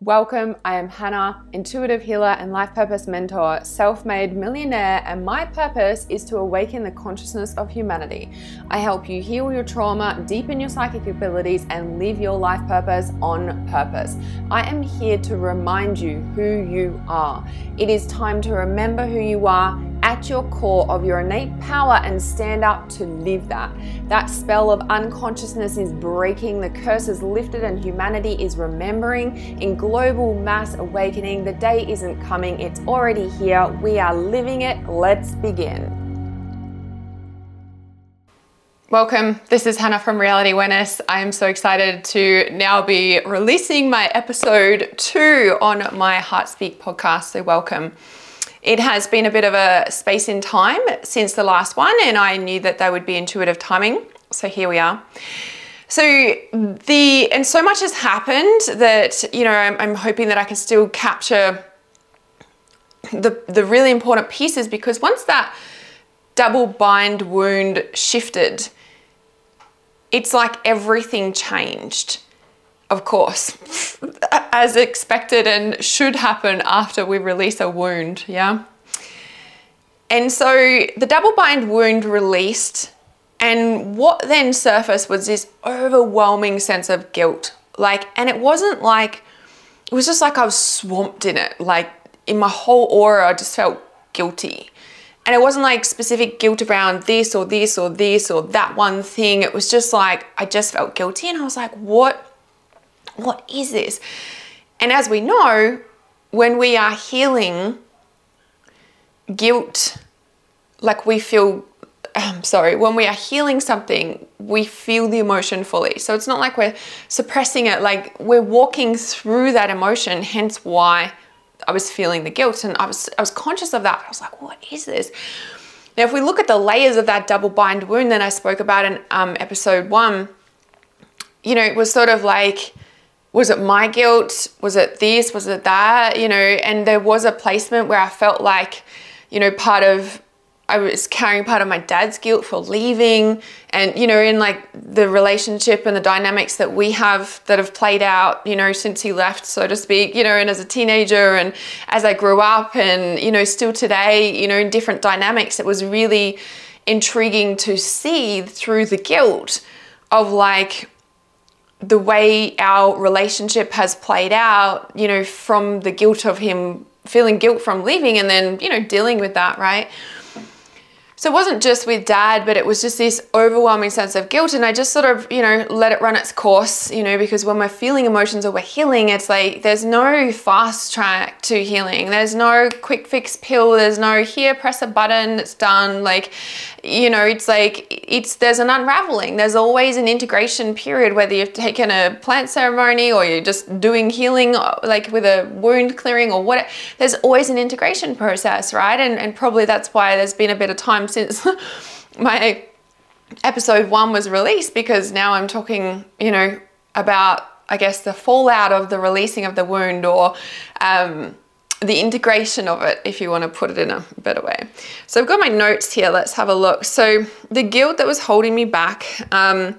Welcome, I am Hannah, intuitive healer and life purpose mentor, self made millionaire, and my purpose is to awaken the consciousness of humanity. I help you heal your trauma, deepen your psychic abilities, and live your life purpose on purpose. I am here to remind you who you are. It is time to remember who you are at your core of your innate power and stand up to live that. That spell of unconsciousness is breaking, the curse is lifted, and humanity is remembering in global mass awakening. The day isn't coming, it's already here. We are living it. Let's begin. Welcome. This is Hannah from Reality Awareness. I am so excited to now be releasing my episode two on my Heartspeak podcast. So, welcome. It has been a bit of a space in time since the last one, and I knew that they would be intuitive timing. So here we are. So the and so much has happened that you know I'm, I'm hoping that I can still capture the the really important pieces because once that double bind wound shifted, it's like everything changed of course, as expected and should happen after we release a wound, yeah? And so the double bind wound released, and what then surfaced was this overwhelming sense of guilt. Like, and it wasn't like, it was just like I was swamped in it. Like, in my whole aura, I just felt guilty. And it wasn't like specific guilt around this or this or this or that one thing. It was just like, I just felt guilty. And I was like, what? What is this? And as we know, when we are healing guilt, like we feel, I'm sorry, when we are healing something, we feel the emotion fully. So it's not like we're suppressing it, like we're walking through that emotion, hence why I was feeling the guilt and I was I was conscious of that. I was like, what is this? Now, if we look at the layers of that double bind wound that I spoke about in um, episode one, you know, it was sort of like was it my guilt? Was it this? Was it that? You know, and there was a placement where I felt like, you know, part of I was carrying part of my dad's guilt for leaving, and you know, in like the relationship and the dynamics that we have that have played out, you know, since he left, so to speak, you know, and as a teenager and as I grew up, and you know, still today, you know, in different dynamics, it was really intriguing to see through the guilt of like the way our relationship has played out, you know, from the guilt of him feeling guilt from leaving and then, you know, dealing with that, right? So it wasn't just with dad, but it was just this overwhelming sense of guilt. And I just sort of, you know, let it run its course, you know, because when we're feeling emotions or we're healing, it's like there's no fast track to healing. There's no quick fix pill. There's no here, press a button, it's done. Like, you know, it's like it's there's an unraveling. There's always an integration period, whether you've taken a plant ceremony or you're just doing healing, uh, like with a wound clearing or what. There's always an integration process, right? And, and probably that's why there's been a bit of time since my episode one was released because now I'm talking, you know, about, I guess, the fallout of the releasing of the wound or um, the integration of it, if you want to put it in a better way. So I've got my notes here. Let's have a look. So the guilt that was holding me back. Um,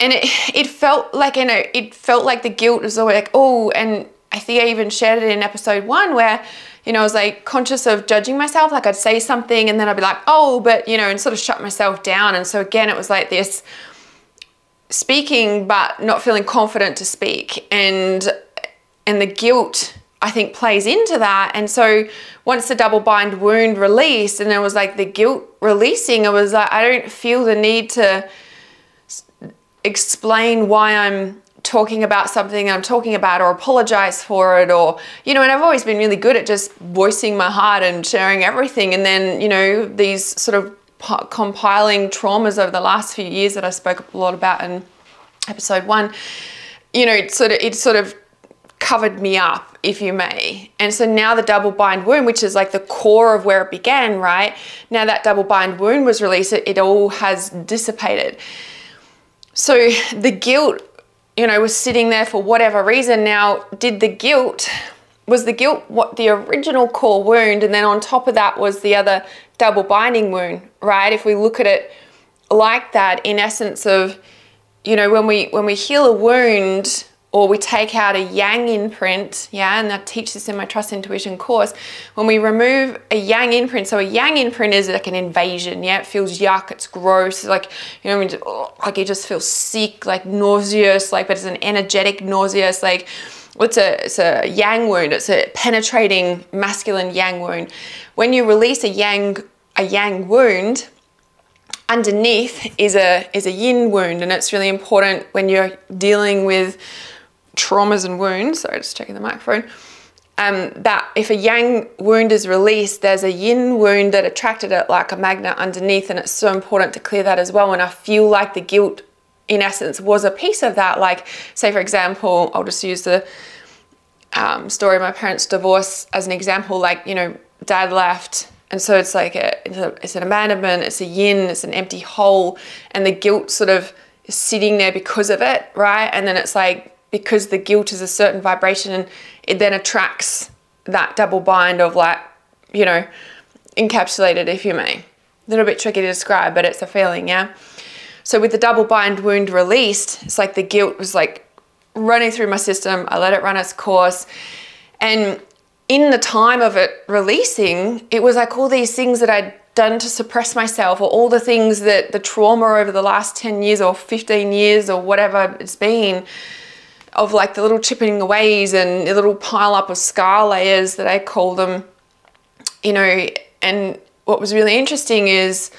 and it, it felt like, you know, it felt like the guilt was always like, oh, and I think I even shared it in episode one where you know, I was like conscious of judging myself. Like I'd say something and then I'd be like, oh, but, you know, and sort of shut myself down. And so again, it was like this speaking, but not feeling confident to speak. And, and the guilt, I think, plays into that. And so once the double bind wound released and it was like the guilt releasing, it was like, I don't feel the need to explain why I'm talking about something I'm talking about or apologize for it or you know and I've always been really good at just voicing my heart and sharing everything. And then you know these sort of compiling traumas over the last few years that I spoke a lot about in episode 1 you know it sort of it sort of covered me up if you may. And so now the double bind wound which is like the core of where it began right? Now that double bind wound was released it, it all has dissipated. So the guilt you know, was sitting there for whatever reason. Now, did the guilt, was the guilt what the original core wound, and then on top of that was the other double binding wound, right? If we look at it like that, in essence of, you know, when we when we heal a wound or we take out a yang imprint, yeah, and I teach this in my Trust Intuition course. When we remove a yang imprint, so a yang imprint is like an invasion, yeah, it feels yuck, it's gross, like, you know, I mean, oh, like it just feels sick, like nauseous, like, but it's an energetic nauseous, like, it's a, it's a yang wound, it's a penetrating masculine yang wound. When you release a yang, a yang wound, underneath is a is a yin wound and it's really important when you're dealing with traumas and wounds, sorry, just checking the microphone, um, that if a yang wound is released, there's a yin wound that attracted it like a magnet underneath, and it's so important to clear that as well. And I feel like the guilt, in essence, was a piece of that. Like, say, for example, I'll just use the um, story of my parents' divorce as an example. Like, you know, dad left. And so it's like a, it's, a, it's an abandonment, it's a yin, it's an empty hole, and the guilt sort of is sitting there because of it, right? And then it's like because the guilt is a certain vibration and it then attracts that double bind of like, you know, encapsulated, if you may. A little bit tricky to describe, but it's a feeling, yeah? So with the double bind wound released, it's like the guilt was like running through my system. I let it run its course. And in the time of it releasing, it was like all these things that I'd done to suppress myself, or all the things that the trauma over the last 10 years or 15 years or whatever it's been of like the little chipping aways and the little pile up of scar layers that I call them, you know. And what was really interesting is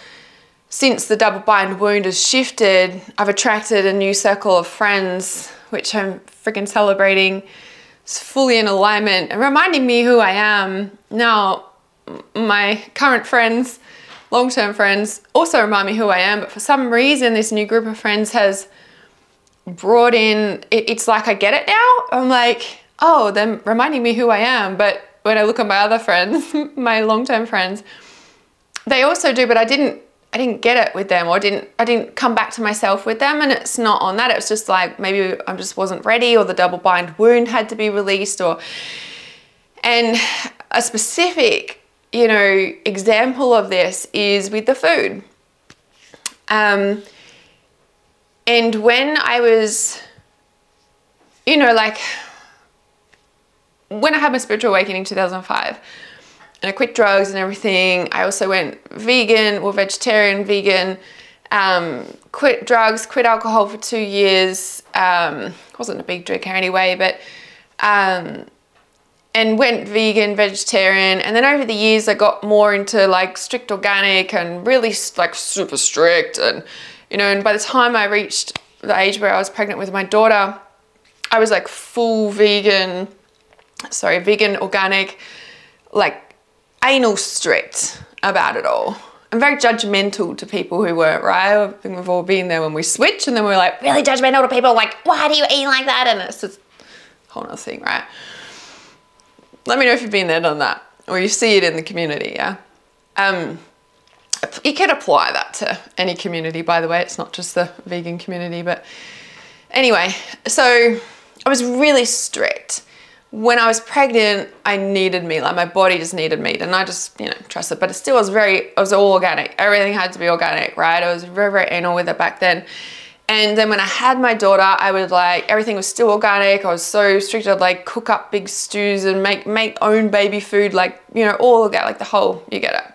since the double bind wound has shifted, I've attracted a new circle of friends, which I'm freaking celebrating. It's fully in alignment and reminding me who I am. Now, my current friends, long term friends, also remind me who I am, but for some reason, this new group of friends has brought in, it, it's like I get it now. I'm like, oh, they're reminding me who I am. But when I look at my other friends, my long-term friends, they also do, but I didn't I didn't get it with them or didn't I didn't come back to myself with them and it's not on that. It's just like maybe I just wasn't ready or the double bind wound had to be released or and a specific, you know, example of this is with the food. Um, and when I was, you know, like when I had my spiritual awakening in 2005 and I quit drugs and everything, I also went vegan or vegetarian, vegan, um, quit drugs, quit alcohol for two years. Um, wasn't a big drinker anyway, but um, and went vegan, vegetarian, and then over the years I got more into like strict organic and really like super strict and you know, and by the time I reached the age where I was pregnant with my daughter, I was like full vegan, sorry, vegan, organic, like anal strict about it all. I'm very judgmental to people who weren't, right? I think we've all been there when we switch and then we're like really judgmental to people, like, why do you eat like that? And it's just a whole other thing, right? Let me know if you've been there, done that, or you see it in the community, yeah? Um, you can apply that to any community, by the way. It's not just the vegan community, but anyway, so I was really strict. When I was pregnant, I needed meat. Like my body just needed meat, and I just you know trusted. But it still was very. It was all organic. Everything had to be organic, right? I was very very anal with it back then. And then when I had my daughter, I would like everything was still organic. I was so strict. I'd like cook up big stews and make make own baby food, like you know all organic, like the whole. You get it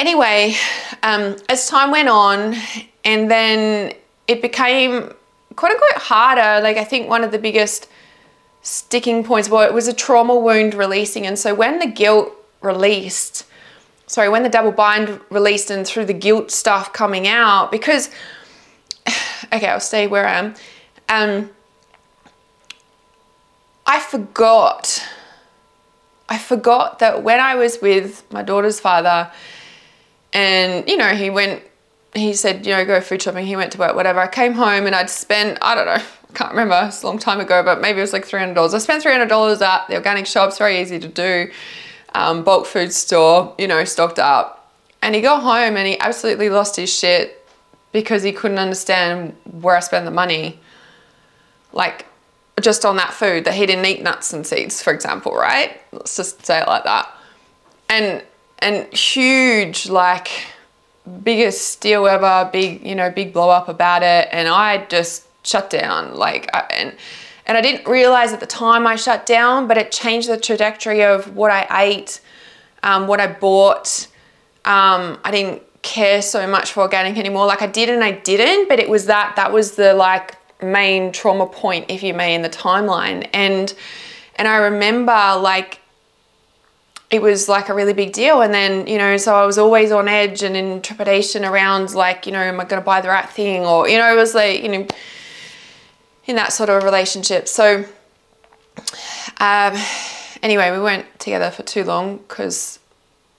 anyway, um, as time went on, and then it became quote unquote harder. Like I think one of the biggest sticking points well, it was a trauma wound releasing, and so when the guilt released, sorry, when the double bind released, and through the guilt stuff coming out, because okay, I'll stay where I am. Um, I forgot. I forgot that when I was with my daughter's father, and, you know, he went, he said, you know, go food shopping. He went to work, whatever. I came home and I'd spent, I don't know, I can't remember, it's a long time ago, but maybe it was like $300. I spent $300 at the organic shop. It's very easy to do. Um, bulk food store, you know, stocked up. And he got home and he absolutely lost his shit because he couldn't understand where I spent the money. Like, just on that food that he didn't eat nuts and seeds, for example, right? Let's just say it like that. And and huge, like biggest deal ever, big, you know, big blow up about it. And I just shut down. Like, I, and and I didn't realize at the time I shut down, but it changed the trajectory of what I ate, um, what I bought. Um, I didn't care so much for organic anymore. Like I did and I didn't, but it was that that was the like main trauma point, if you may, in the timeline. And and I remember like it was like a really big deal. And then, you know, so I was always on edge and in trepidation around like, you know, am I gonna buy the right thing? Or, you know, it was like, you know, in that sort of relationship. So um anyway, we weren't together for too long because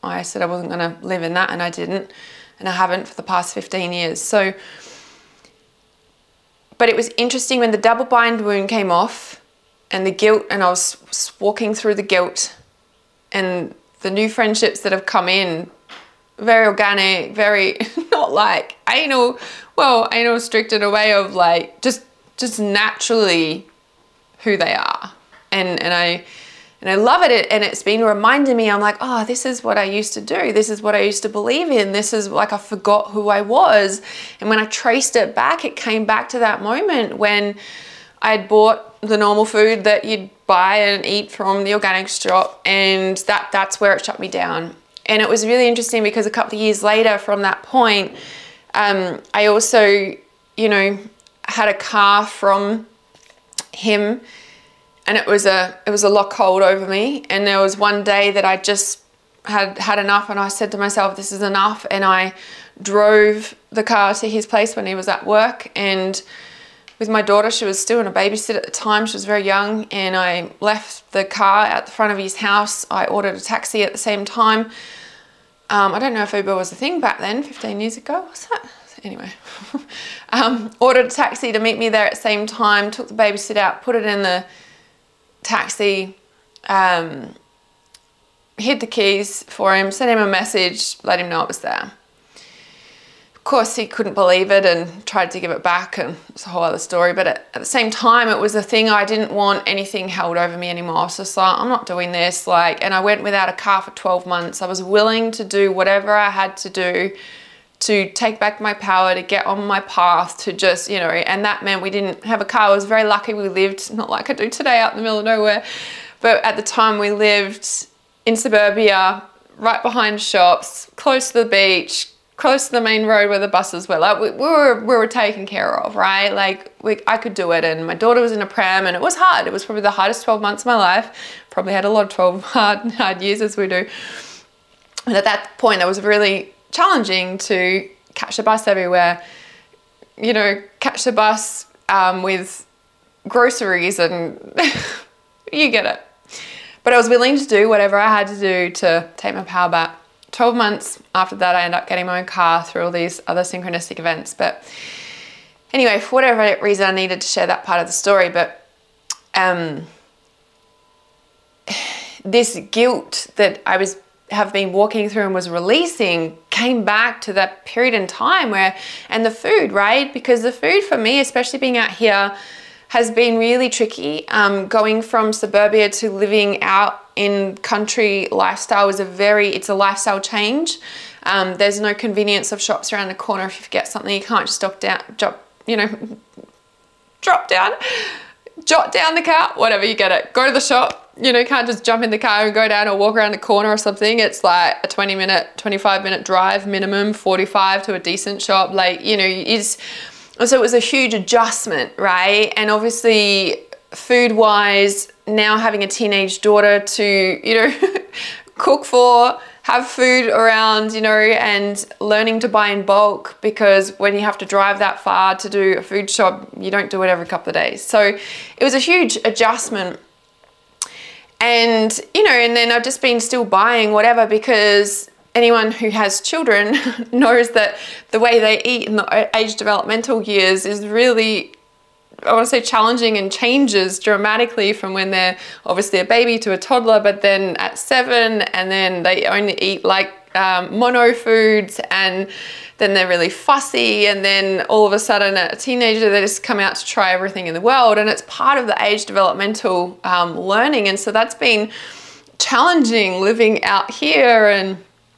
I said I wasn't going to live in that, and I didn't, and I haven't for the past 15 years. So, but it was interesting when the double bind wound came off and the guilt, and I was walking through the guilt and the new friendships that have come in, very organic, very not like anal, well, anal strict in a way of like just just naturally who they are. And and I and I love it. And it's been reminding me, I'm like, oh, this is what I used to do. This is what I used to believe in. This is like I forgot who I was. And when I traced it back, it came back to that moment when I had bought the normal food that you'd buy and eat from the organic shop. And that that's where it shut me down. And it was really interesting because a couple of years later from that point, um, I also, you know, had a car from him and it was a it was a lock hold over me and there was one day that I just had had enough and I said to myself this is enough and I drove the car to his place when he was at work and with my daughter she was still in a babysit at the time she was very young and I left the car at the front of his house. I ordered a taxi at the same time. Um, I don't know if Uber was a thing back then 15 years ago what's that? Anyway. Um, ordered a taxi to meet me there at the same time took the babysit out put it in the taxi, um, hid the keys for him, sent him a message, let him know it was there. Of course, he couldn't believe it and tried to give it back, and it's a whole other story. But at, at the same time, it was a thing I didn't want anything held over me anymore. I was just like, I'm not doing this. Like, and I went without a car for 12 months. I was willing to do whatever I had to do to take back my power, to get on my path, to just, you know, and that meant we didn't have a car. I was very lucky we lived, not like I do today, out in the middle of nowhere, but at the time we lived in suburbia, right behind shops, close to the beach, close to the main road where the buses were. Like we, we were, we were taken care of, right? Like we, I could do it, and my daughter was in a pram, and it was hard. It was probably the hardest 12 months of my life. Probably had a lot of 12 hard, hard years as we do. And at that point, it was really challenging to catch the bus everywhere. You know, catch the bus um, with groceries and you get it. But I was willing to do whatever I had to do to take my power back. 12 months after that, I ended up getting my own car through all these other synchronistic events. But anyway, for whatever reason, I needed to share that part of the story. But um, this guilt that I was have been walking through and was releasing came back to that period in time where and the food right because the food for me especially being out here has been really tricky um, going from suburbia to living out in country lifestyle is a very it's a lifestyle change um, there's no convenience of shops around the corner if you forget something you can't just stop down drop you know drop down jot down the car, whatever you get it go to the shop you know, you can't just jump in the car and go down or walk around the corner or something. It's like a 20 minute, 25 minute drive minimum, 45 to a decent shop. Like, you know, is so it was a huge adjustment, right? And obviously, food wise, now having a teenage daughter to, you know, cook for, have food around, you know, and learning to buy in bulk because when you have to drive that far to do a food shop, you don't do it every couple of days. So it was a huge adjustment and, you know, and then I've just been still buying whatever because anyone who has children knows that the way they eat in the age developmental years is really I want to say challenging and changes dramatically from when they're obviously a baby to a toddler, but then at seven, and then they only eat like um, mono foods, and then they're really fussy, and then all of a sudden, a teenager, they just come out to try everything in the world, and it's part of the age developmental um, learning, and so that's been challenging living out here. And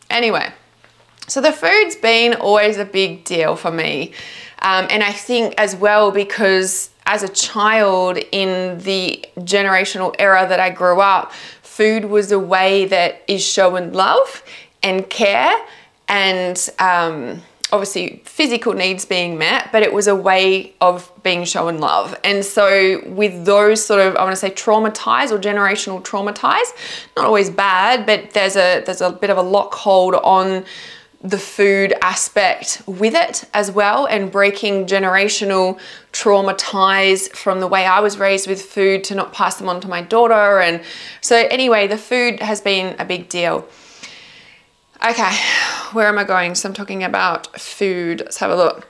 anyway, so the food's been always a big deal for me. Um, and I think as well because as a child in the generational era that I grew up, food was a way that is showing love and care and um, obviously physical needs being met, but it was a way of being shown love. And so, with those sort of, I want to say traumatized or generational traumatized, not always bad, but there's a there's a bit of a lock hold on the food aspect with it as well and breaking generational trauma ties from the way I was raised with food to not pass them on to my daughter and so anyway the food has been a big deal okay where am I going so I'm talking about food let's have a look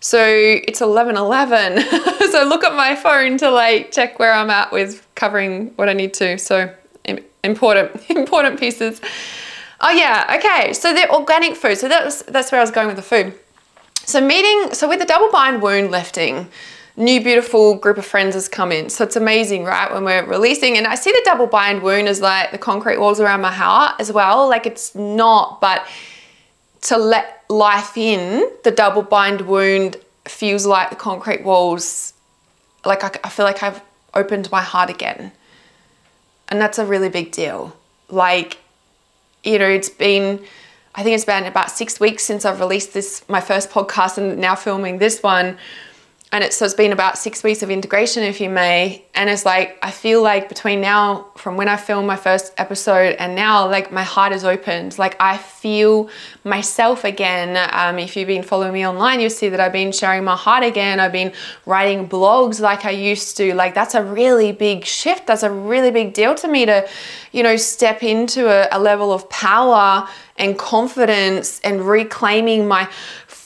so it's 11 11 so look at my phone to like check where I'm at with covering what I need to so important important pieces Oh yeah, okay. So they're organic food. So that's that's where I was going with the food. So meeting, so with the double bind wound lifting, new beautiful group of friends has come in. So it's amazing, right? When we're releasing, and I see the double bind wound as like the concrete walls around my heart as well. Like it's not, but to let life in, the double bind wound feels like the concrete walls. Like I, I feel like I've opened my heart again, and that's a really big deal. Like you know, it's been, I think it's been about six weeks since I've released this, my first podcast, and now filming this one and it's so it's been about six weeks of integration if you may. And it's like i feel like between now from when i filmed my first episode and now like my heart is opened. Like i feel myself again. Um, if you've been following me online you'll see that i've been sharing my heart again. I've been writing blogs like i used to. Like that's a really big shift. That's a really big deal to me to you know step into a, a level of power and confidence and reclaiming my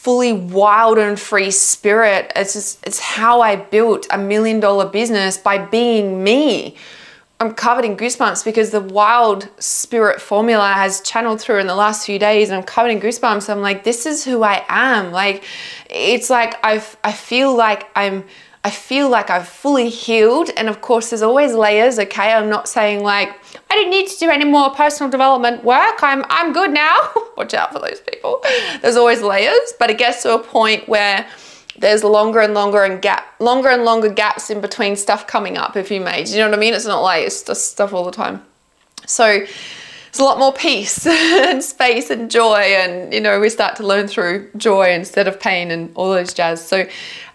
fully wild and free spirit. It's just, it's how I built a million dollar business by being me. I'm covered in goosebumps because the wild spirit formula has channeled through in the last few days and I'm covered in goosebumps. I'm like, this is who I am. Like, it's like I I feel like I'm I feel like I've fully healed. And of course, there's always layers, okay? I'm not saying like, I don't need to do any more personal development work. I'm, I'm good now. Watch out for those people. There's always layers, but it gets to a point where there's longer and longer and gap, longer and longer gaps in between stuff coming up, if you made. You know what I mean? It's not like it's just stuff all the time. So there's a lot more peace and space and joy, and you know we start to learn through joy instead of pain and all those jazz. So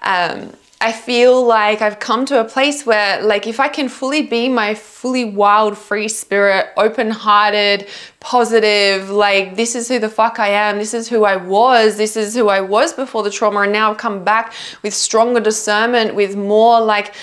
um, I feel like I've come to a place where, like, if I can fully be my fully wild, free spirit, open hearted, positive, like, this is who the fuck I am, this is who I was, this is who I was before the trauma, and now I've come back with stronger discernment, with more, like,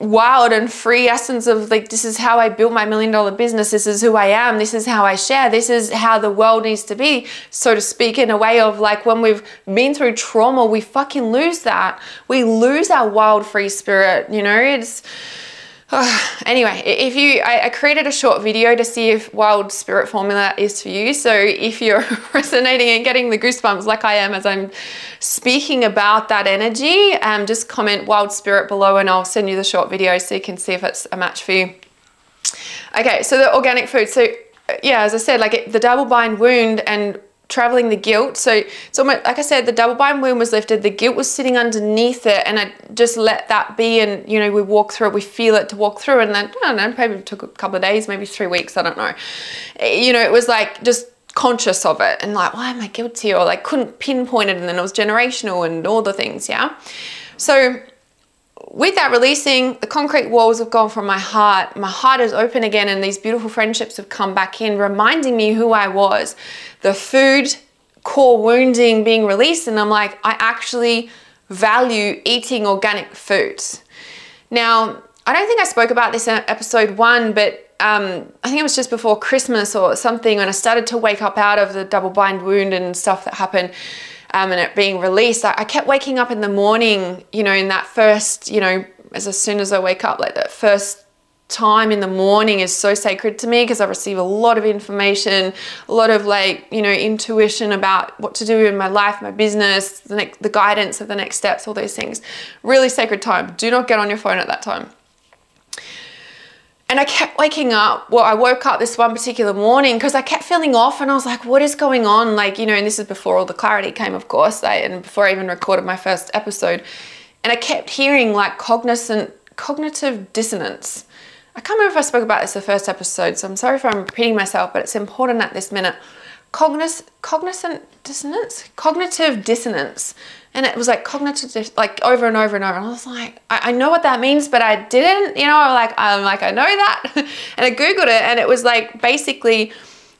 wild and free essence of like this is how I built my million dollar business. This is who I am. This is how I share. This is how the world needs to be so to speak in a way of like when we've been through trauma we fucking lose that. We lose our wild free spirit you know? It's anyway, if you, I, I, created a short video to see if Wild Spirit Formula is for you. So if you're resonating and getting the goosebumps like I am as I'm speaking about that energy, um, just comment Wild Spirit below and I'll send you the short video so you can see if it's a match for you. Okay, so the organic food. So yeah, as I said, like it, the double bind wound and traveling the guilt. So it's almost like I said, the double bind wound was lifted, the guilt was sitting underneath it, and I just let that be. And you know, we walk through it, we feel it to walk through, and then I don't know, maybe it took a couple of days, maybe three weeks, I don't know. Eh, you know, it was like just conscious of it and like, why am I guilty? Or like couldn't pinpoint it, and then it was generational and all the things, yeah. So with that releasing, the concrete walls have gone from my heart. My heart is open again, and these beautiful friendships have come back in, reminding me who I was. The food, core wounding being released, and I'm like, I actually value eating organic foods. Now, I don't think I spoke about this in episode one, but um, I think it was just before Christmas or something when I started to wake up out of the double bind wound and stuff that happened um, and it being released, I, I kept waking up in the morning, you know, in that first, you know, as, as soon as I wake up, like that first time in the morning is so sacred to me because I receive a lot of information, a lot of like, you know, intuition about what to do in my life, my business, the, next, the guidance of the next steps, all those things. Really sacred time. Do not get on your phone at that time. And I kept waking up. Well, I woke up this one particular morning because I kept feeling off, and I was like, "What is going on?" Like, you know, and this is before all the clarity came, of course, I, and before I even recorded my first episode, and I kept hearing like cognizant cognitive dissonance. I can't remember if I spoke about this the first episode, so I'm sorry if I'm repeating myself, but it's important at this minute. Cognis, cognizant dissonance, cognitive dissonance and it was like cognitive like over and over and over. And i was like I, I, know what that means but i didn't you know? Like i'm like i know that. And i googled it and it was like basically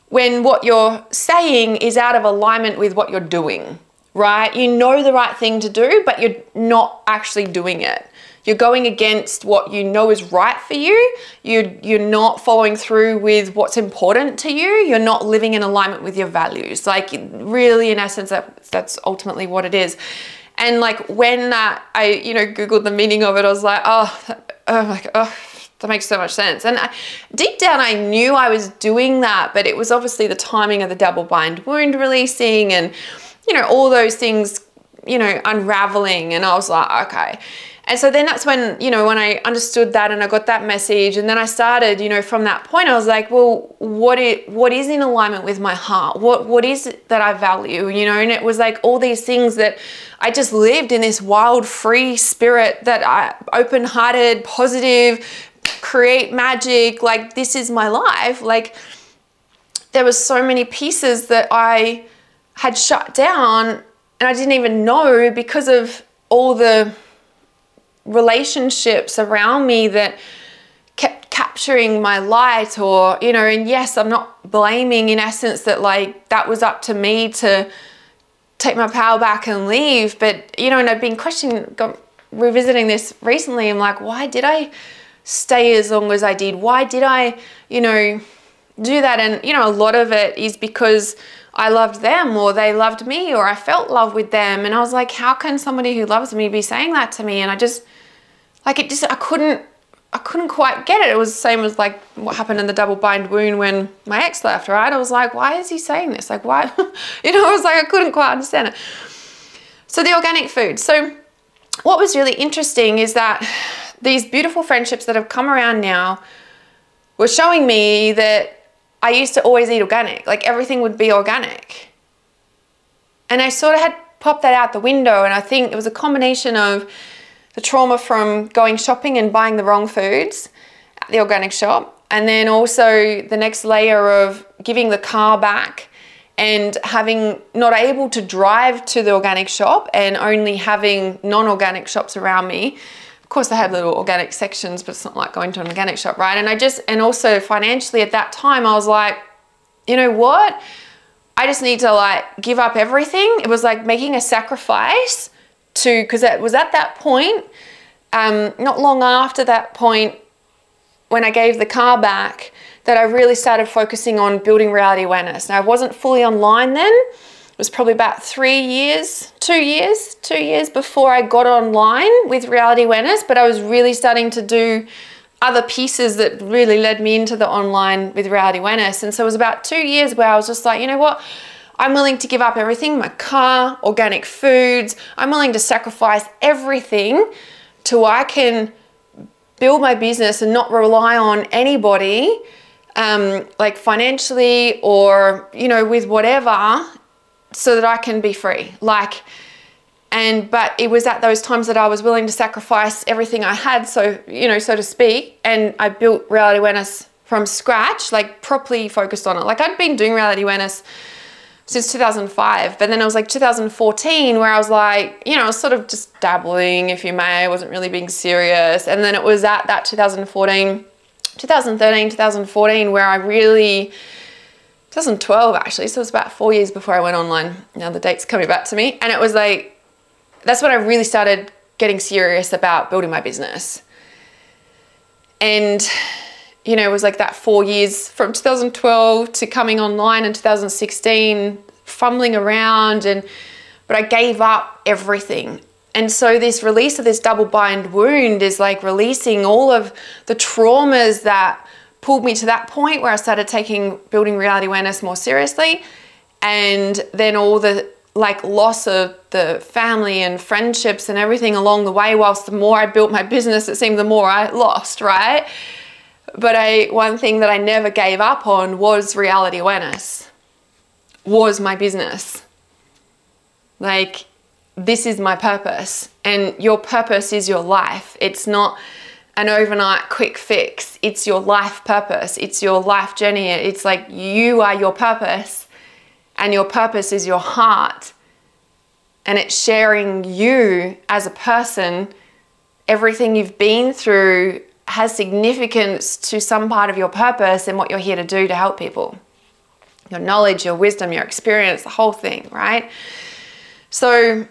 when what you're saying is out of alignment with what you're doing right? You know the right thing to do but you're not actually doing it you're going against what you know is right for you. You you're not following through with what's important to you. You're not living in alignment with your values. Like really in essence that, that's ultimately what it is. And like when that i you know googled the meaning of it i was like oh oh my god oh that makes so much sense. And I, deep down, I knew I was doing that, but it was obviously the timing of the double bind wound releasing and, you know, all those things, you know, unraveling. And I was like, okay. And so then that's when, you know, when I understood that and I got that message and then I started, you know, from that point I was like, well, what is, what is in alignment with my heart? What what is it that I value, you know? And it was like all these things that I just lived in this wild free spirit that I open-hearted, positive, create magic, like this is my life. Like there was so many pieces that I had shut down and I didn't even know because of all the relationships around me that kept capturing my light or you know and yes i'm not blaming in essence that like that was up to me to take my power back and leave but you know and i've been questioning revisiting this recently. I'm like why did i stay as long as i did? Why did i you know do that? And you know a lot of it is because I loved them or they loved me or I felt love with them and I was like how can somebody who loves me be saying that to me and I just like it just I couldn't I couldn't quite get it. It was the same as like what happened in the double bind wound when my ex left, right? I was like, why is he saying this? Like why you know, I was like I couldn't quite understand it. So the organic food. So what was really interesting is that these beautiful friendships that have come around now were showing me that I used to always eat organic. Like everything would be organic. And I sort of had popped that out the window and I think it was a combination of the trauma from going shopping and buying the wrong foods at the organic shop. And then also the next layer of giving the car back and having not able to drive to the organic shop and only having non-organic shops around me. Of course, they have little organic sections, but it's not like going to an organic shop, right? And I just, and also financially at that time, I was like, you know what? I just need to like give up everything. It was like making a sacrifice to because it was at that point, um, not long after that point, when I gave the car back, that I really started focusing on building reality awareness. Now I wasn't fully online then. It was probably about three years, two years, two years before I got online with reality awareness, but I was really starting to do other pieces that really led me into the online with reality awareness. And so it was about two years where I was just like, you know what? I'm willing to give up everything my car, organic foods. I'm willing to sacrifice everything to I can build my business and not rely on anybody, um, like financially or, you know, with whatever, so that I can be free. Like, and but it was at those times that I was willing to sacrifice everything I had, so you know, so to speak, and I built reality awareness from scratch, like properly focused on it. Like I'd been doing reality awareness since 2005. But then it was like 2014 where I was like, you know, I was sort of just dabbling, if you may. I wasn't really being serious. And then it was at that 2014, 2013, 2014 where I really, 2012 actually, so it was about four years before I went online. Now the date's coming back to me. And it was like, that's when I really started getting serious about building my business. And you know, it was like that four years from 2012 to coming online in 2016, fumbling around and but I gave up everything. And so this release of this double bind wound is like releasing all of the traumas that pulled me to that point where I started taking building reality awareness more seriously. And then all the like loss of the family and friendships and everything along the way, whilst the more I built my business, it seemed the more I lost, right? But I one thing that I never gave up on was reality awareness. Was my business. Like this is my purpose and your purpose is your life. It's not an overnight quick fix. It's your life purpose. It's your life journey. It's like you are your purpose, and your purpose is your heart. And it's sharing you as a person. Everything you've been through has significance to some part of your purpose and what you're here to do to help people. Your knowledge, your wisdom, your experience, the whole thing, right? So,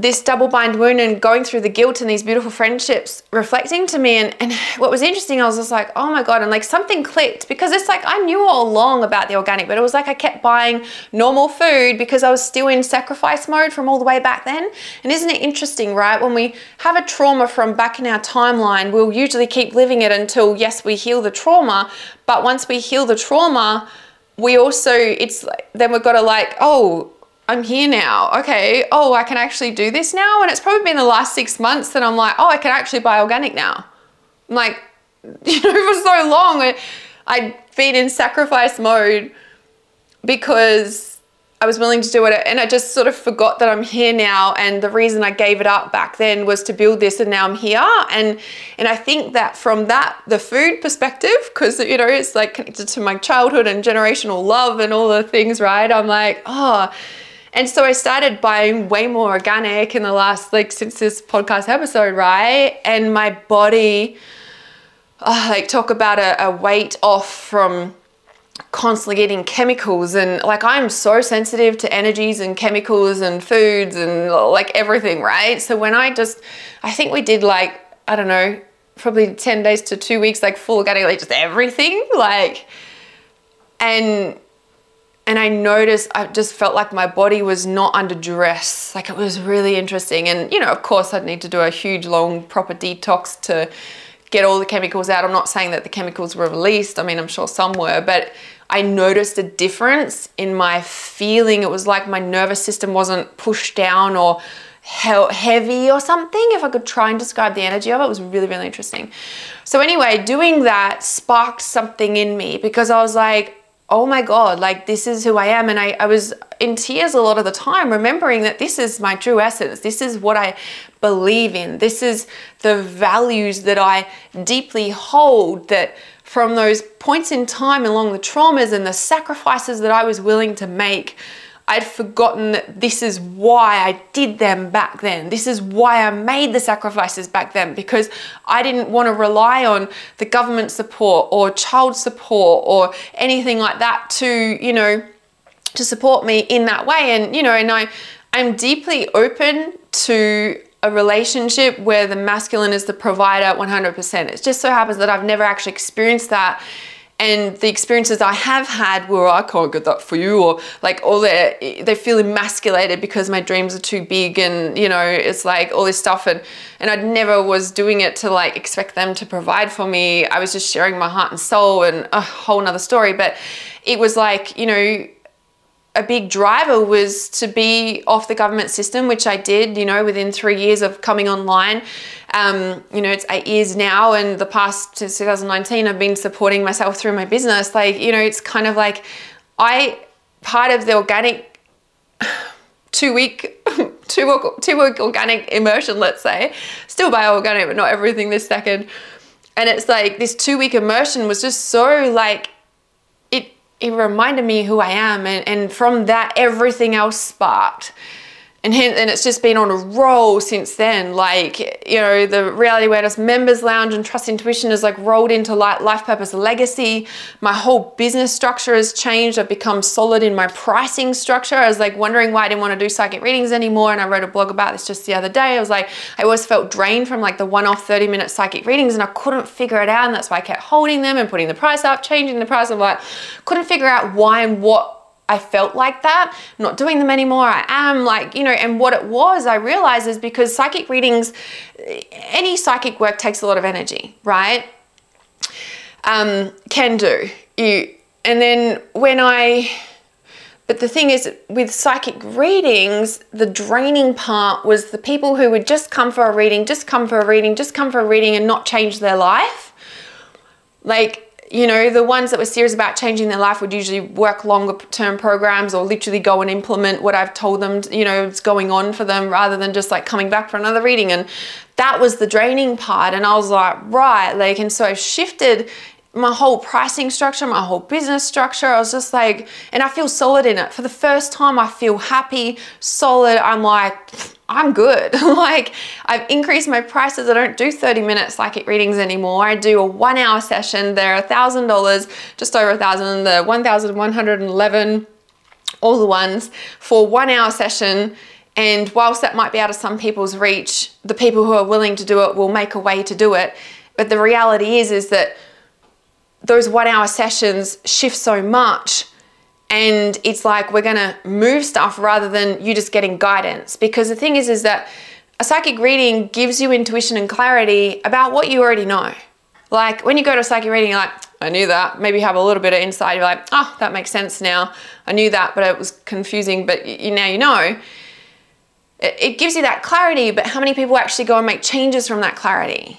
this double bind wound and going through the guilt and these beautiful friendships reflecting to me and, and what was interesting i was just like oh my god and like something clicked because it's like i knew all along about the organic but it was like i kept buying normal food because i was still in sacrifice mode from all the way back then. And isn't it interesting right? When we have a trauma from back in our timeline we'll usually keep living it until yes we heal the trauma but once we heal the trauma we also it's then we've got to like oh I'm here now. Okay. Oh, I can actually do this now. And it's probably been the last six months that I'm like, oh, I can actually buy organic now. I'm like, you know, for so long, I'd been in sacrifice mode because I was willing to do it. And I just sort of forgot that I'm here now. And the reason I gave it up back then was to build this. And now I'm here. And, and I think that from that, the food perspective, because, you know, it's like connected to my childhood and generational love and all the things, right? I'm like, oh, and so I started buying way more organic in the last, like, since this podcast episode, right? And my body, oh, like, talk about a, a weight off from constantly getting chemicals and like I'm so sensitive to energies and chemicals and foods and like everything, right? So when I just I think we did like I don't know, probably 10 days to 2 weeks like full organic like just everything like and and I noticed I just felt like my body was not under duress. Like it was really interesting. And, you know, of course, I'd need to do a huge, long, proper detox to get all the chemicals out. I'm not saying that the chemicals were released, I mean, I'm sure some were, but I noticed a difference in my feeling. It was like my nervous system wasn't pushed down or heavy or something if i could try and describe the energy of it. it was really really interesting so anyway doing that sparked something in me because i was like oh my God, like this is who I am. And I, I was in tears a lot of the time, remembering that this is my true essence. This is what I believe in. This is the values that I deeply hold that from those points in time along the traumas and the sacrifices that I was willing to make I'd forgotten that this is why I did them back then. This is why I made the sacrifices back then because I didn't want to rely on the government support or child support or anything like that to, you know, to support me in that way. And, you know, and I, I'm deeply open to a relationship where the masculine is the provider 100%. It just so happens that I've never actually experienced that and the experiences I have had where I can't get that for you, or like all they they feel emasculated because my dreams are too big, and you know it's like all this stuff, and and I never was doing it to like expect them to provide for me. I was just sharing my heart and soul, and a whole nother story. But it was like you know a big driver was to be off the government system, which I did, you know, within three years of coming online. Um, you know, it's eight years now, and the past since 2019, I've been supporting myself through my business. Like, you know, it's kind of like I, part of the organic two week, two, two week organic immersion, let's say, still buy organic, but not everything this second. And it's like this two week immersion was just so like, it reminded me who I am. And, and from that, everything else sparked and hence, and it's just been on a roll since then. Like, you know, the Reality Awareness Members Lounge and Trust Intuition is like rolled into like life purpose legacy. My whole business structure has changed. I've become solid in my pricing structure. I was like wondering why I didn't want to do psychic readings anymore. And I wrote a blog about this just the other day. I was like, I always felt drained from like the one off 30 minute psychic readings and I couldn't figure it out. And that's why I kept holding them and putting the price up, changing the price. I'm like, couldn't figure out why and what I felt like that, not doing them anymore. I am like, you know, and what it was, I realized is because psychic readings, any psychic work takes a lot of energy, right? Um, can do. You, and then when I, but the thing is, with psychic readings, the draining part was the people who would just come for a reading, just come for a reading, just come for a reading and not change their life Like, you know, the ones that were serious about changing their life would usually work longer term programs or literally go and implement what I've told them, you know, it's going on for them rather than just like coming back for another reading. And that was the draining part. And I was like, right, like, and so I shifted my whole pricing structure, my whole business structure. I was just like, and I feel solid in it. For the first time, I feel happy, solid. I'm like, I'm good. like, I've increased my prices. I don't do 30 minute psychic readings anymore. I do a one hour session. They're $1,000, just over a thousand, the 1,111, all the ones for one hour session. And whilst that might be out of some people's reach, the people who are willing to do it will make a way to do it. But the reality is, is that those one hour sessions shift so much. And it's like we're to move stuff rather than you just getting guidance. Because the thing is is that a psychic reading gives you intuition and clarity about what you already know. Like when you go to a psychic reading you're like i knew that. Maybe have a little bit of insight. You're like oh that makes sense now. I knew that but it was confusing. But you, now you know. It, it gives you that clarity but how many people actually go and make changes from that clarity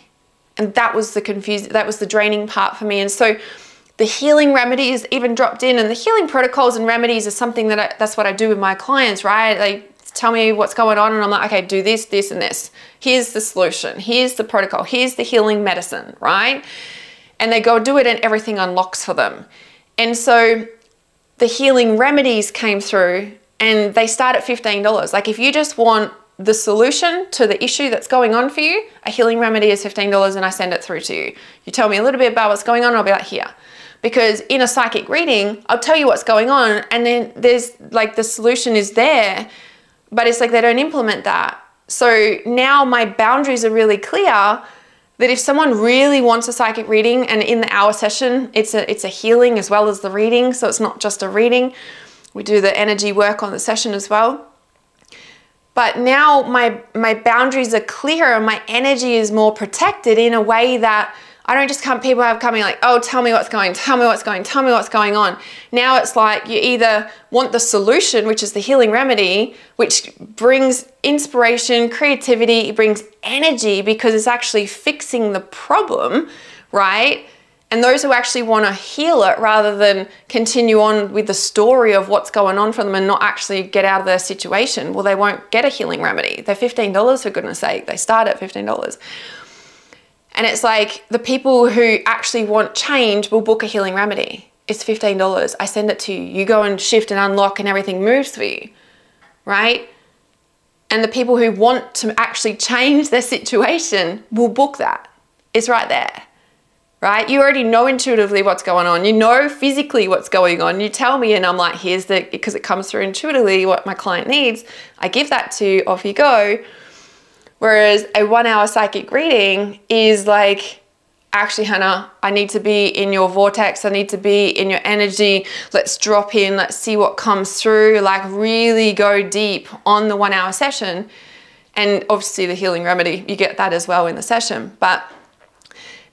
and that was the confusing that was the draining part for me. And so the healing remedies even dropped in and the healing protocols and remedies is something that I, that's what i do with my clients right? They tell me what's going on and i'm like okay do this this and this. Here's the solution. Here's the protocol. Here's the healing medicine right? And they go do it and everything unlocks for them. And so the healing remedies came through and they start at $15 like if you just want the solution to the issue that's going on for you, a healing remedy is $15 and I send it through to you. You tell me a little bit about what's going on, I'll be like, here. Because in a psychic reading, I'll tell you what's going on, and then there's like the solution is there, but it's like they don't implement that. So now my boundaries are really clear that if someone really wants a psychic reading and in the hour session, it's a it's a healing as well as the reading, so it's not just a reading. We do the energy work on the session as well but now my my boundaries are clear and my energy is more protected in a way that I don't just come people have coming like, oh, tell me what's going, tell me what's going, tell me what's going on. Now it's like you either want the solution, which is the healing remedy, which brings inspiration, creativity, it brings energy because it's actually fixing the problem, right? And those who actually want to heal it rather than continue on with the story of what's going on for them and not actually get out of their situation, well, they won't get a healing remedy. They're $15 for goodness sake. They start at $15. And it's like the people who actually want change will book a healing remedy. It's $15. I send it to you. You go and shift and unlock, and everything moves for you, right? And the people who want to actually change their situation will book that. It's right there right? You already know intuitively what's going on. You know physically what's going on. You tell me, and I'm like, here's the, because it comes through intuitively what my client needs. I give that to you, off you go. Whereas a one hour psychic reading is like, actually, Hannah, I need to be in your vortex. I need to be in your energy. Let's drop in. Let's see what comes through. Like, really go deep on the one hour session. And obviously, the healing remedy, you get that as well in the session. But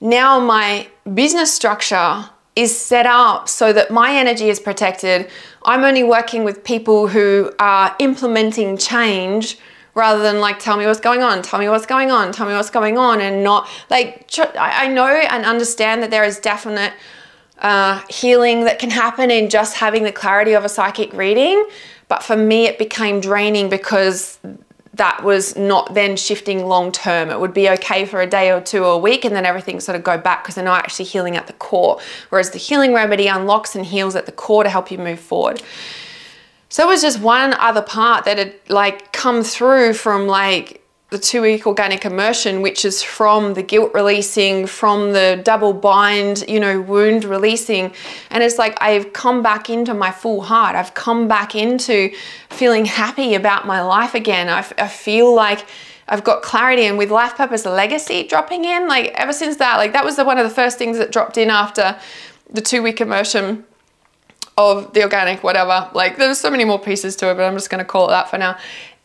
now my business structure is set up so that my energy is protected. I'm only working with people who are implementing change rather than like tell me what's going on tell me what's going on tell me what's going on and not like i know and understand that there is definite uh, healing that can happen in just having the clarity of a psychic reading but for me it became draining because that was not then shifting long term. It would be okay for a day or two or a week and then everything sort of go back because they're not actually healing at the core. Whereas the healing remedy unlocks and heals at the core to help you move forward. So it was just one other part that had like come through from like the two week organic immersion, which is from the guilt releasing, from the double bind, you know, wound releasing. And it's like I've come back into my full heart. I've come back into feeling happy about my life again. I, feel like I've got clarity and with life purpose legacy dropping in, like ever since that, like that was the, one of the first things that dropped in after the two week immersion of the organic whatever like there's so many more pieces to it but i'm just going to call it that for now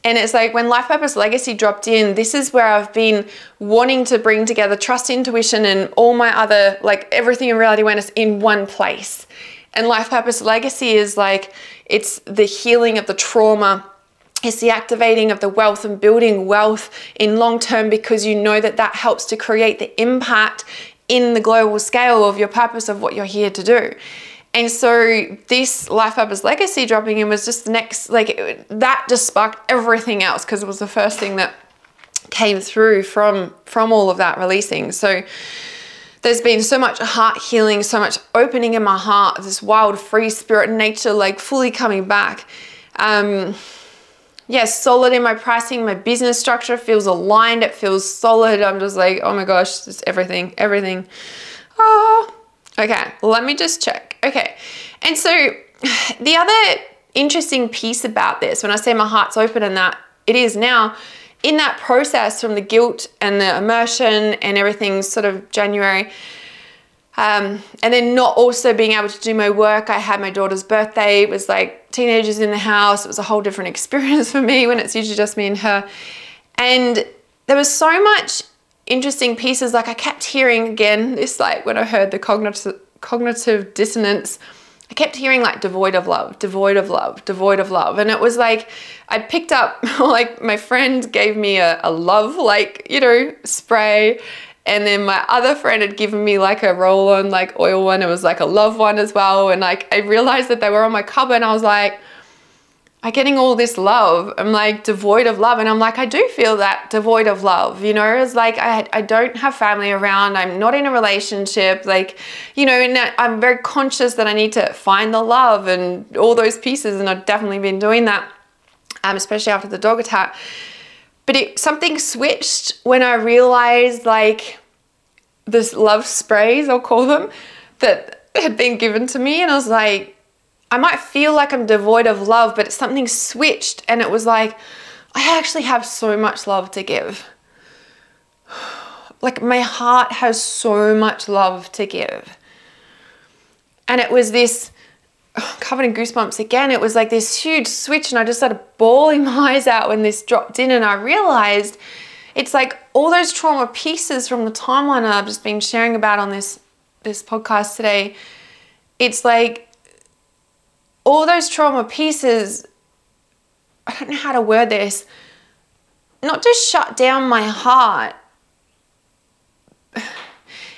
and it's like when Life Purpose Legacy dropped in, this is where I've been wanting to bring together trust, intuition, and all my other, like everything in reality awareness in one place. And Life Purpose Legacy is like, it's the healing of the trauma. It's the activating of the wealth and building wealth in long term because you know that that helps to create the impact in the global scale of your purpose of what you're here to do. And so this life purpose legacy dropping in was just the next like it, that just sparked everything else because it was the first thing that came through from from all of that releasing. So there's been so much heart healing, so much opening in my heart, this wild, free spirit nature, like fully coming back. Um, yeah, solid in my pricing. My business structure feels aligned. It feels solid. I'm just like, oh my gosh, it's everything, everything. Oh, okay. Let me just check. Okay. And so the other interesting piece about this, when I say my heart's open and that it is now, in that process from the guilt and the immersion and everything sort of January, um, and then not also being able to do my work. I had my daughter's birthday. It was like teenagers in the house. It was a whole different experience for me when it's usually just me and her. And there was so much interesting pieces. Like I kept hearing again this, like when I heard the cognitive cognitive dissonance. I kept hearing like devoid of love, devoid of love, devoid of love. And it was like I picked up, like my friend gave me a, a love, like, you know, spray. And then my other friend had given me like a roll on like oil one. It was like a love one as well. And like I realized that they were on my cupboard and I was like, I'm getting all this love. I'm like devoid of love. And I'm like, I do feel that devoid of love, you know, it's like I, I don't have family around. I'm not in a relationship. Like, you know, and I'm very conscious that I need to find the love and all those pieces. And I've definitely been doing that, um, especially after the dog attack. But it, something switched when I realized like this love sprays, I'll call them, that had been given to me. And I was like, I might feel like I'm devoid of love, but something switched and it was like, I actually have so much love to give. Like my heart has so much love to give. And it was this, covered in goosebumps again, it was like this huge switch, and I just started bawling my eyes out when this dropped in, and I realized it's like all those trauma pieces from the timeline I've just been sharing about on this this podcast today. It's like all those trauma pieces, I don't know how to word this, not just shut down my heart.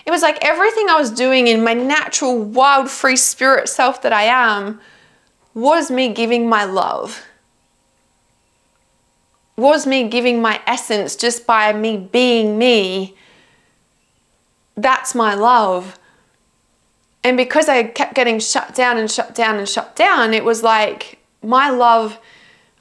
It was like everything I was doing in my natural, wild, free spirit self that I am was me giving my love. Was me giving my essence just by me being me. That's my love. And because I kept getting shut down and shut down and shut down, it was like my love,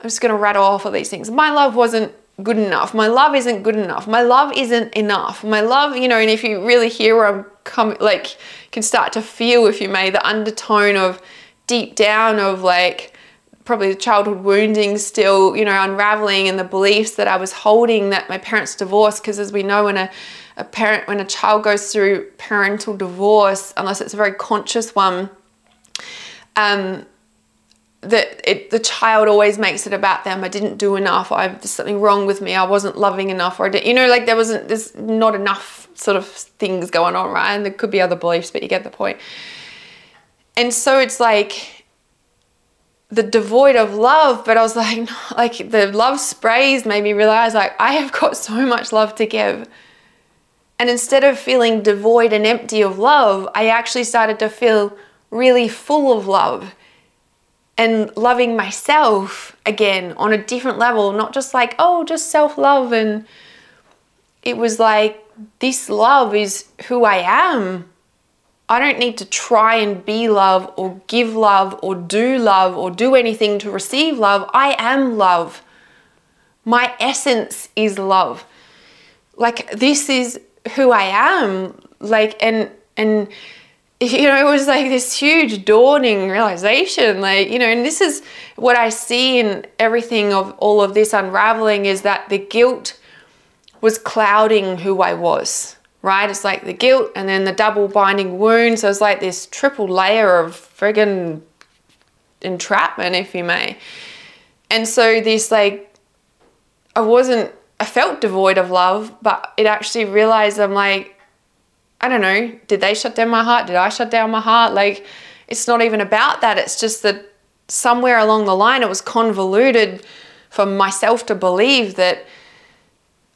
I'm just to rattle off all these things. My love wasn't good enough. My love isn't good enough. My love isn't enough. My love, you know, and if you really hear where I'm coming, like, can start to feel, if you may, the undertone of deep down of like probably the childhood wounding still, you know, unraveling and the beliefs that I was holding that my parents divorced. Because as we know, in a a parent when a child goes through parental divorce, unless it's a very conscious one, um, that it, the child always makes it about them. I didn't do enough. I there's something wrong with me. I wasn't loving enough, or I didn't, you know, like there wasn't there's not enough sort of things going on, right? And there could be other beliefs, but you get the point. And so it's like the devoid of love, but I was like, like the love sprays made me realize like I have got so much love to give and instead of feeling devoid and empty of love, I actually started to feel really full of love and loving myself again on a different level, not just like, oh, just self love. And it was like, this love is who I am. I don't need to try and be love or give love or do love or do anything to receive love. I am love. My essence is love. Like, this is who I am. Like, and, and, you know, it was like this huge dawning realization. Like, you know, and this is what I see in everything of all of this unraveling is that the guilt was clouding who I was, right? It's like the guilt and then the double binding wound. So it's like this triple layer of friggin' entrapment, if you may. And so this, like, I wasn't I felt devoid of love, but it actually realized I'm like, I don't know, did they shut down my heart? Did I shut down my heart? Like, it's not even about that. It's just that somewhere along the line it was convoluted for myself to believe that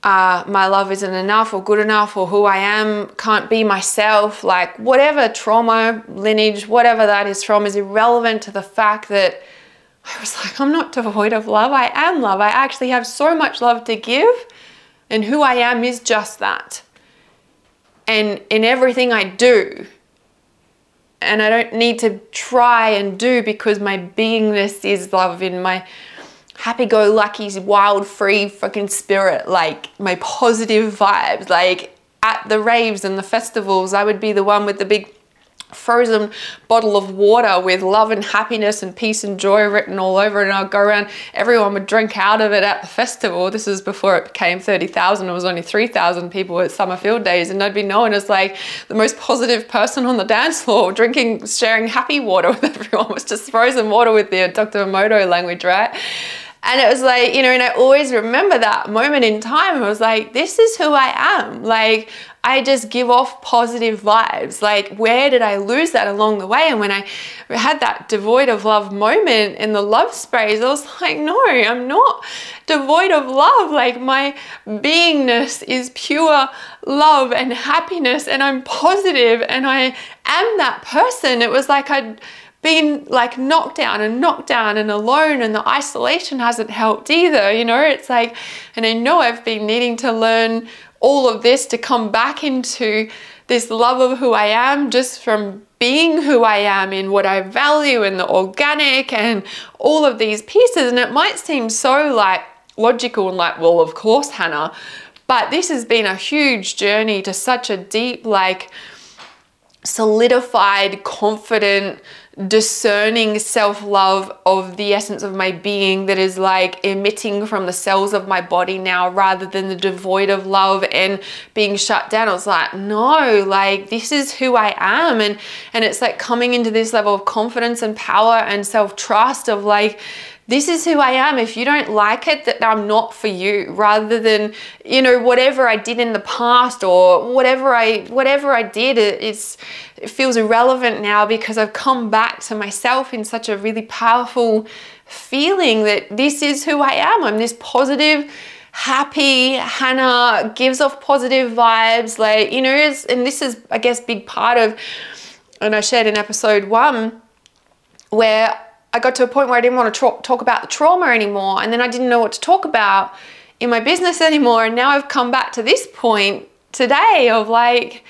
uh, my love isn't enough or good enough or who I am, can't be myself, like whatever trauma, lineage, whatever that is from, is irrelevant to the fact that I was like, I'm not devoid of love. I am love. I actually have so much love to give, and who I am is just that. And in everything I do, and I don't need to try and do because my beingness is love in my happy go lucky, wild, free fucking spirit, like my positive vibes. Like at the raves and the festivals, I would be the one with the big frozen bottle of water with love and happiness and peace and joy written all over it and I'd go around everyone would drink out of it at the festival this is before it became 30,000 it was only 3,000 people at summer field days and I'd be known as like the most positive person on the dance floor drinking sharing happy water with everyone it was just frozen water with the Dr. Emoto language right and it was like, you know, and I always remember that moment in time. I was like, this is who I am. Like, I just give off positive vibes. Like, where did I lose that along the way? And when I had that devoid of love moment in the love sprays, I was like, no, I'm not devoid of love. Like, my beingness is pure love and happiness, and I'm positive, and I am that person. It was like I'd been like knocked down and knocked down and alone and the isolation hasn't helped either you know it's like and i know i've been needing to learn all of this to come back into this love of who i am just from being who i am in what i value and the organic and all of these pieces. And it might seem so like logical and like well of course hannah but this has been a huge journey to such a deep like solidified confident discerning self love of the essence of my being that is like emitting from the cells of my body now rather than the devoid of love and being shut down. I was like, no, like this is who I am. And and it's like coming into this level of confidence and power and self-trust of like this is who I am. If you don't like it, that I'm not for you, rather than, you know, whatever I did in the past or whatever I whatever I did, it's it feels irrelevant now because I've come back to myself in such a really powerful feeling that this is who I am. I'm this positive, happy Hannah, gives off positive vibes, like, you know, and this is, I guess, big part of, and I shared in episode one where I got to a point where I didn't want to talk, talk about the trauma anymore. And then I didn't know what to talk about in my business anymore. And now I've come back to this point today of like,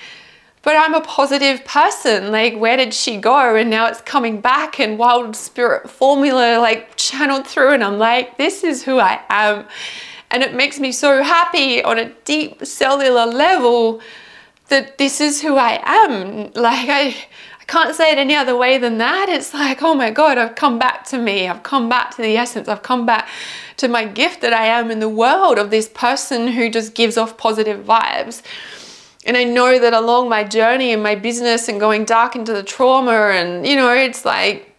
but I'm a positive person. Like, where did she go? And now it's coming back and wild spirit formula like channeled through. And I'm like, this is who I am. And it makes me so happy on a deep cellular level that this is who I am. Like, I, I can't say it any other way than that. It's like, oh my God, I've come back to me. I've come back to the essence. I've come back to my gift that I am in the world of this person who just gives off positive vibes. And I know that along my journey in my business and going dark into the trauma, and you know, it's like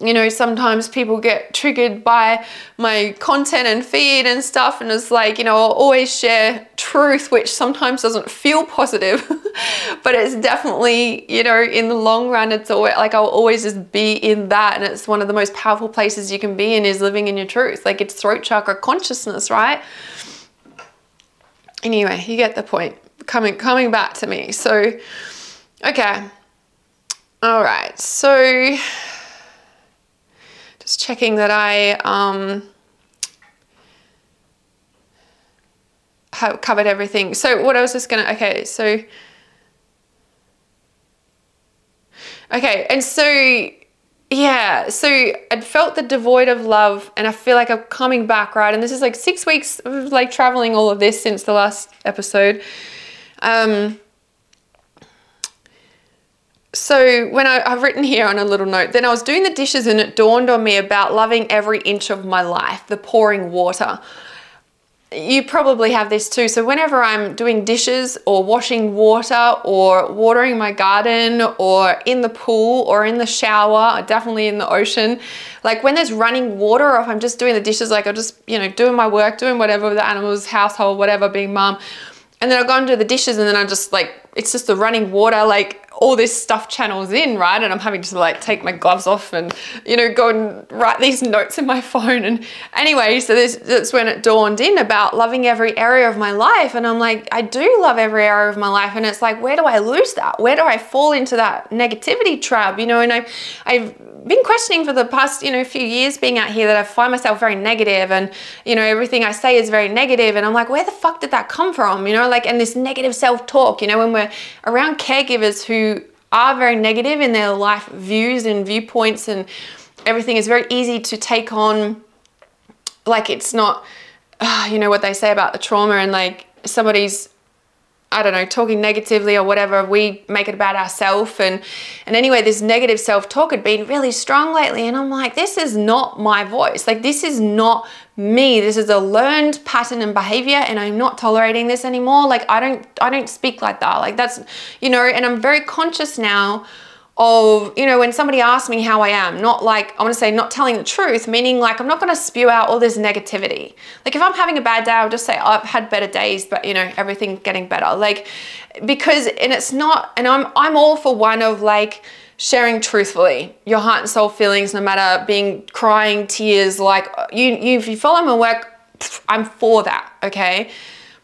you know, sometimes people get triggered by my content and feed and stuff, and it's like, you know, I'll always share truth, which sometimes doesn't feel positive, but it's definitely, you know, in the long run, it's always like I'll always just be in that, and it's one of the most powerful places you can be in is living in your truth. Like it's throat chakra consciousness, right? Anyway, you get the point. Coming coming back to me. So, okay. All right. So just checking that I um, have covered everything. So what I was just gonna, okay, so, okay, and so, yeah, so I'd felt the devoid of love and I feel like I'm coming back, right? And this is like six weeks of like traveling all of this since the last episode. Um, so when I, have written here on a little note, then I was doing the dishes and it dawned on me about loving every inch of my life, the pouring water. You probably have this too. So whenever I'm doing dishes or washing water or watering my garden or in the pool or in the shower, definitely in the ocean, like when there's running water or if I'm just doing the dishes, like I'm just, you know, doing my work, doing whatever with the animals, household, whatever, being mom, and then I'll go and do the dishes and then I'm just like, it's just the running water, like all this stuff channels in, right? And I'm having to like take my gloves off and, you know, go and write these notes in my phone. And anyway, so this, that's when it dawned in about loving every area of my life. And I'm like, I do love every area of my life. And it's like, where do I lose that? Where do I fall into that negativity trap? You know, and I, I've been questioning for the past, you know, few years being out here that I find myself very negative and, you know, everything I say is very negative. and I'm like, where the fuck did that come from? You know, like, and this negative self-talk, you know, when we're around caregivers who are very negative in their life views and viewpoints and everything. Is very easy to take on like it's not, uh, you know, what they say about the trauma and like somebody's I don't know, talking negatively or whatever, we make it about ourselves. And, and anyway, this negative self talk had been really strong lately. And I'm like, this is not my voice. Like, this is not me. This is a learned pattern and behavior. And I'm not tolerating this anymore. Like, I don't, I don't speak like that. Like, that's, you know, and I'm very conscious now of, you know, when somebody asks me how I am, not like, I want to say not telling the truth, meaning like I'm not going to spew out all this negativity. Like if I'm having a bad day, I'll just say, oh, I've had better days, but you know, everything getting better. Like, because, and it's not, and I'm, I'm all for one of like, sharing truthfully your heart and soul feelings, no matter being crying, tears, like you, you if you follow my work, I'm for that, okay?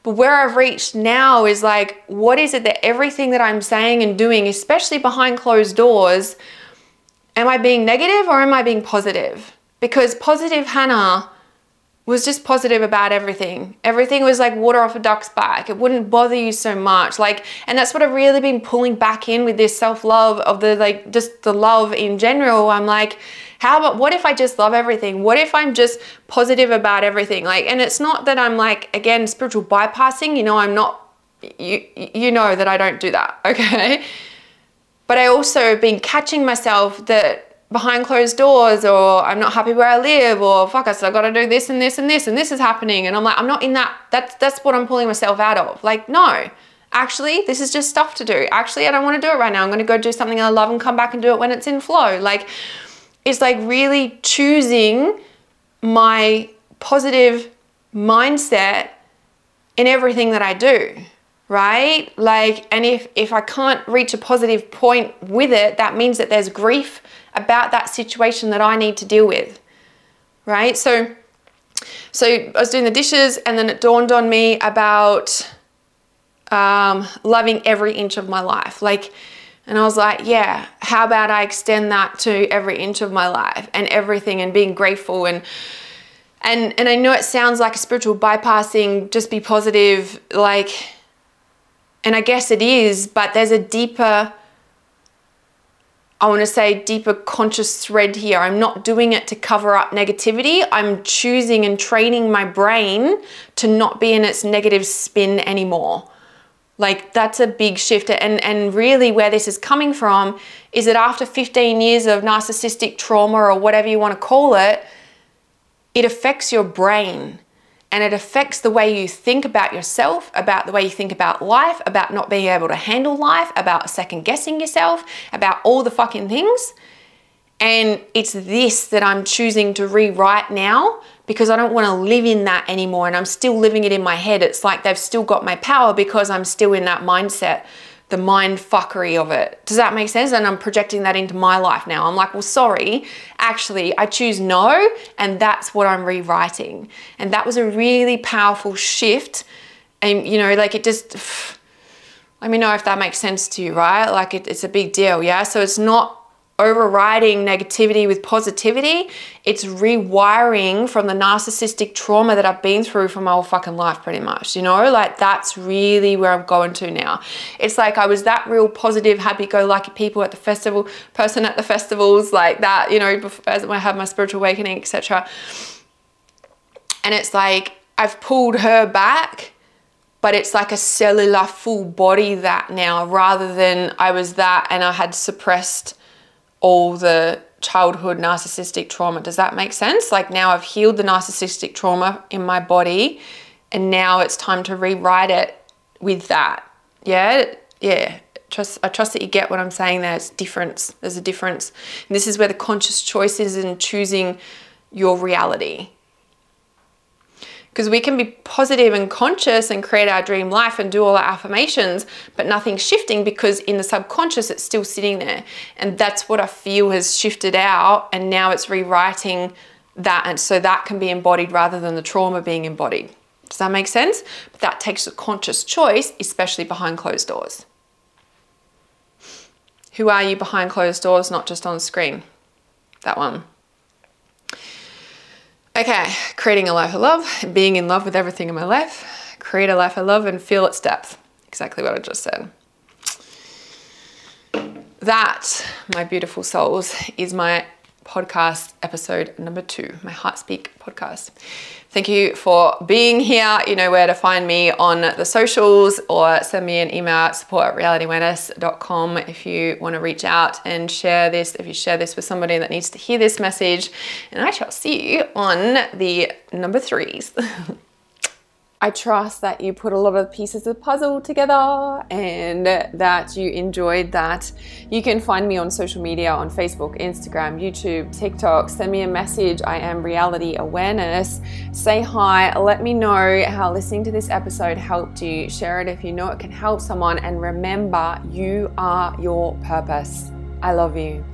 But where I've reached now is like, what is it that everything that I'm saying and doing, especially behind closed doors, am I being negative or am I being positive? Because positive Hannah was just positive about everything. Everything was like water off a duck's back. It wouldn't bother you so much. Like, and that's what I've really been pulling back in with this self love of the like, just the love in general. I'm like, how about what if I just love everything? What if I'm just positive about everything? Like, and it's not that I'm like, again, spiritual bypassing, you know, I'm not, you, you know that I don't do that, okay? But I also been catching myself that behind closed doors or I'm not happy where I live or fuck us, I gotta do this and this and this and this is happening. And I'm like, I'm not in that, that's, that's what I'm pulling myself out of. Like, no, actually, this is just stuff to do. Actually, I don't wanna do it right now. I'm gonna go do something I love and come back and do it when it's in flow. Like, it's like really choosing my positive mindset in everything that I do, right? Like, and if, if I can't reach a positive point with it, that means that there's grief about that situation that I need to deal with, right? So, so I was doing the dishes and then it dawned on me about um, loving every inch of my life. Like, and I was like, yeah, how about I extend that to every inch of my life and everything and being grateful and and and I know it sounds like a spiritual bypassing, just be positive, like and I guess it is, but there's a deeper I want to say deeper conscious thread here. I'm not doing it to cover up negativity. I'm choosing and training my brain to not be in its negative spin anymore. Like that's a big shift. And, and really where this is coming from is that after 15 years of narcissistic trauma or whatever you want to call it, it affects your brain and it affects the way you think about yourself, about the way you think about life, about not being able to handle life, about second guessing yourself, about all the fucking things. And it's this that I'm choosing to rewrite now because I don't want to live in that anymore and I'm still living it in my head. It's like they've still got my power because I'm still in that mindset, the mind fuckery of it. Does that make sense? And I'm projecting that into my life now. I'm like, well, sorry, actually, I choose no, and that's what I'm rewriting. And that was a really powerful shift. And, you know, like it just, let me know if that makes sense to you, right? Like it, it's a big deal, yeah? So it's not overriding negativity with positivity. It's rewiring from the narcissistic trauma that I've been through for my whole fucking life, pretty much. You know, like that's really where I'm going to now. It's like I was that real positive, happy go lucky people at the festival, person at the festivals, like that, you know, as I have my spiritual awakening, etc. And it's like I've pulled her back but it's like a cellular full body that now rather than I was that and I had suppressed all the childhood narcissistic trauma. Does that make sense? Like now I've healed the narcissistic trauma in my body and now it's time to rewrite it with that. Yeah? Yeah. Trust, I trust that you get what I'm saying There's difference. There's a difference. And this is where the conscious choice is in choosing your reality. Because we can be positive and conscious and create our dream life and do all our affirmations, but nothing's shifting because in the subconscious it's still sitting there. And that's what I feel has shifted out, and now it's rewriting that. And so that can be embodied rather than the trauma being embodied. Does that make sense? But that takes a conscious choice, especially behind closed doors. Who are you behind closed doors, not just on screen? That one. Okay, creating a life of love, being in love with everything in my life, create a life of love and feel its depth. Exactly what I just said. That, my beautiful souls, is my podcast episode number two, my Heart Speak podcast. Thank you for being here. You know where to find me on the socials or send me an email at support at realityawareness.com if you want to reach out and share this, if you share this with somebody that needs to hear this message. And I shall see you on the number threes. I trust that you put a lot of pieces of the puzzle together and that you enjoyed that. You can find me on social media on Facebook, Instagram, YouTube, TikTok. Send me a message. I am Reality Awareness. Say hi. Let me know how listening to this episode helped you. Share it if you know it can help someone. And remember, you are your purpose. I love you.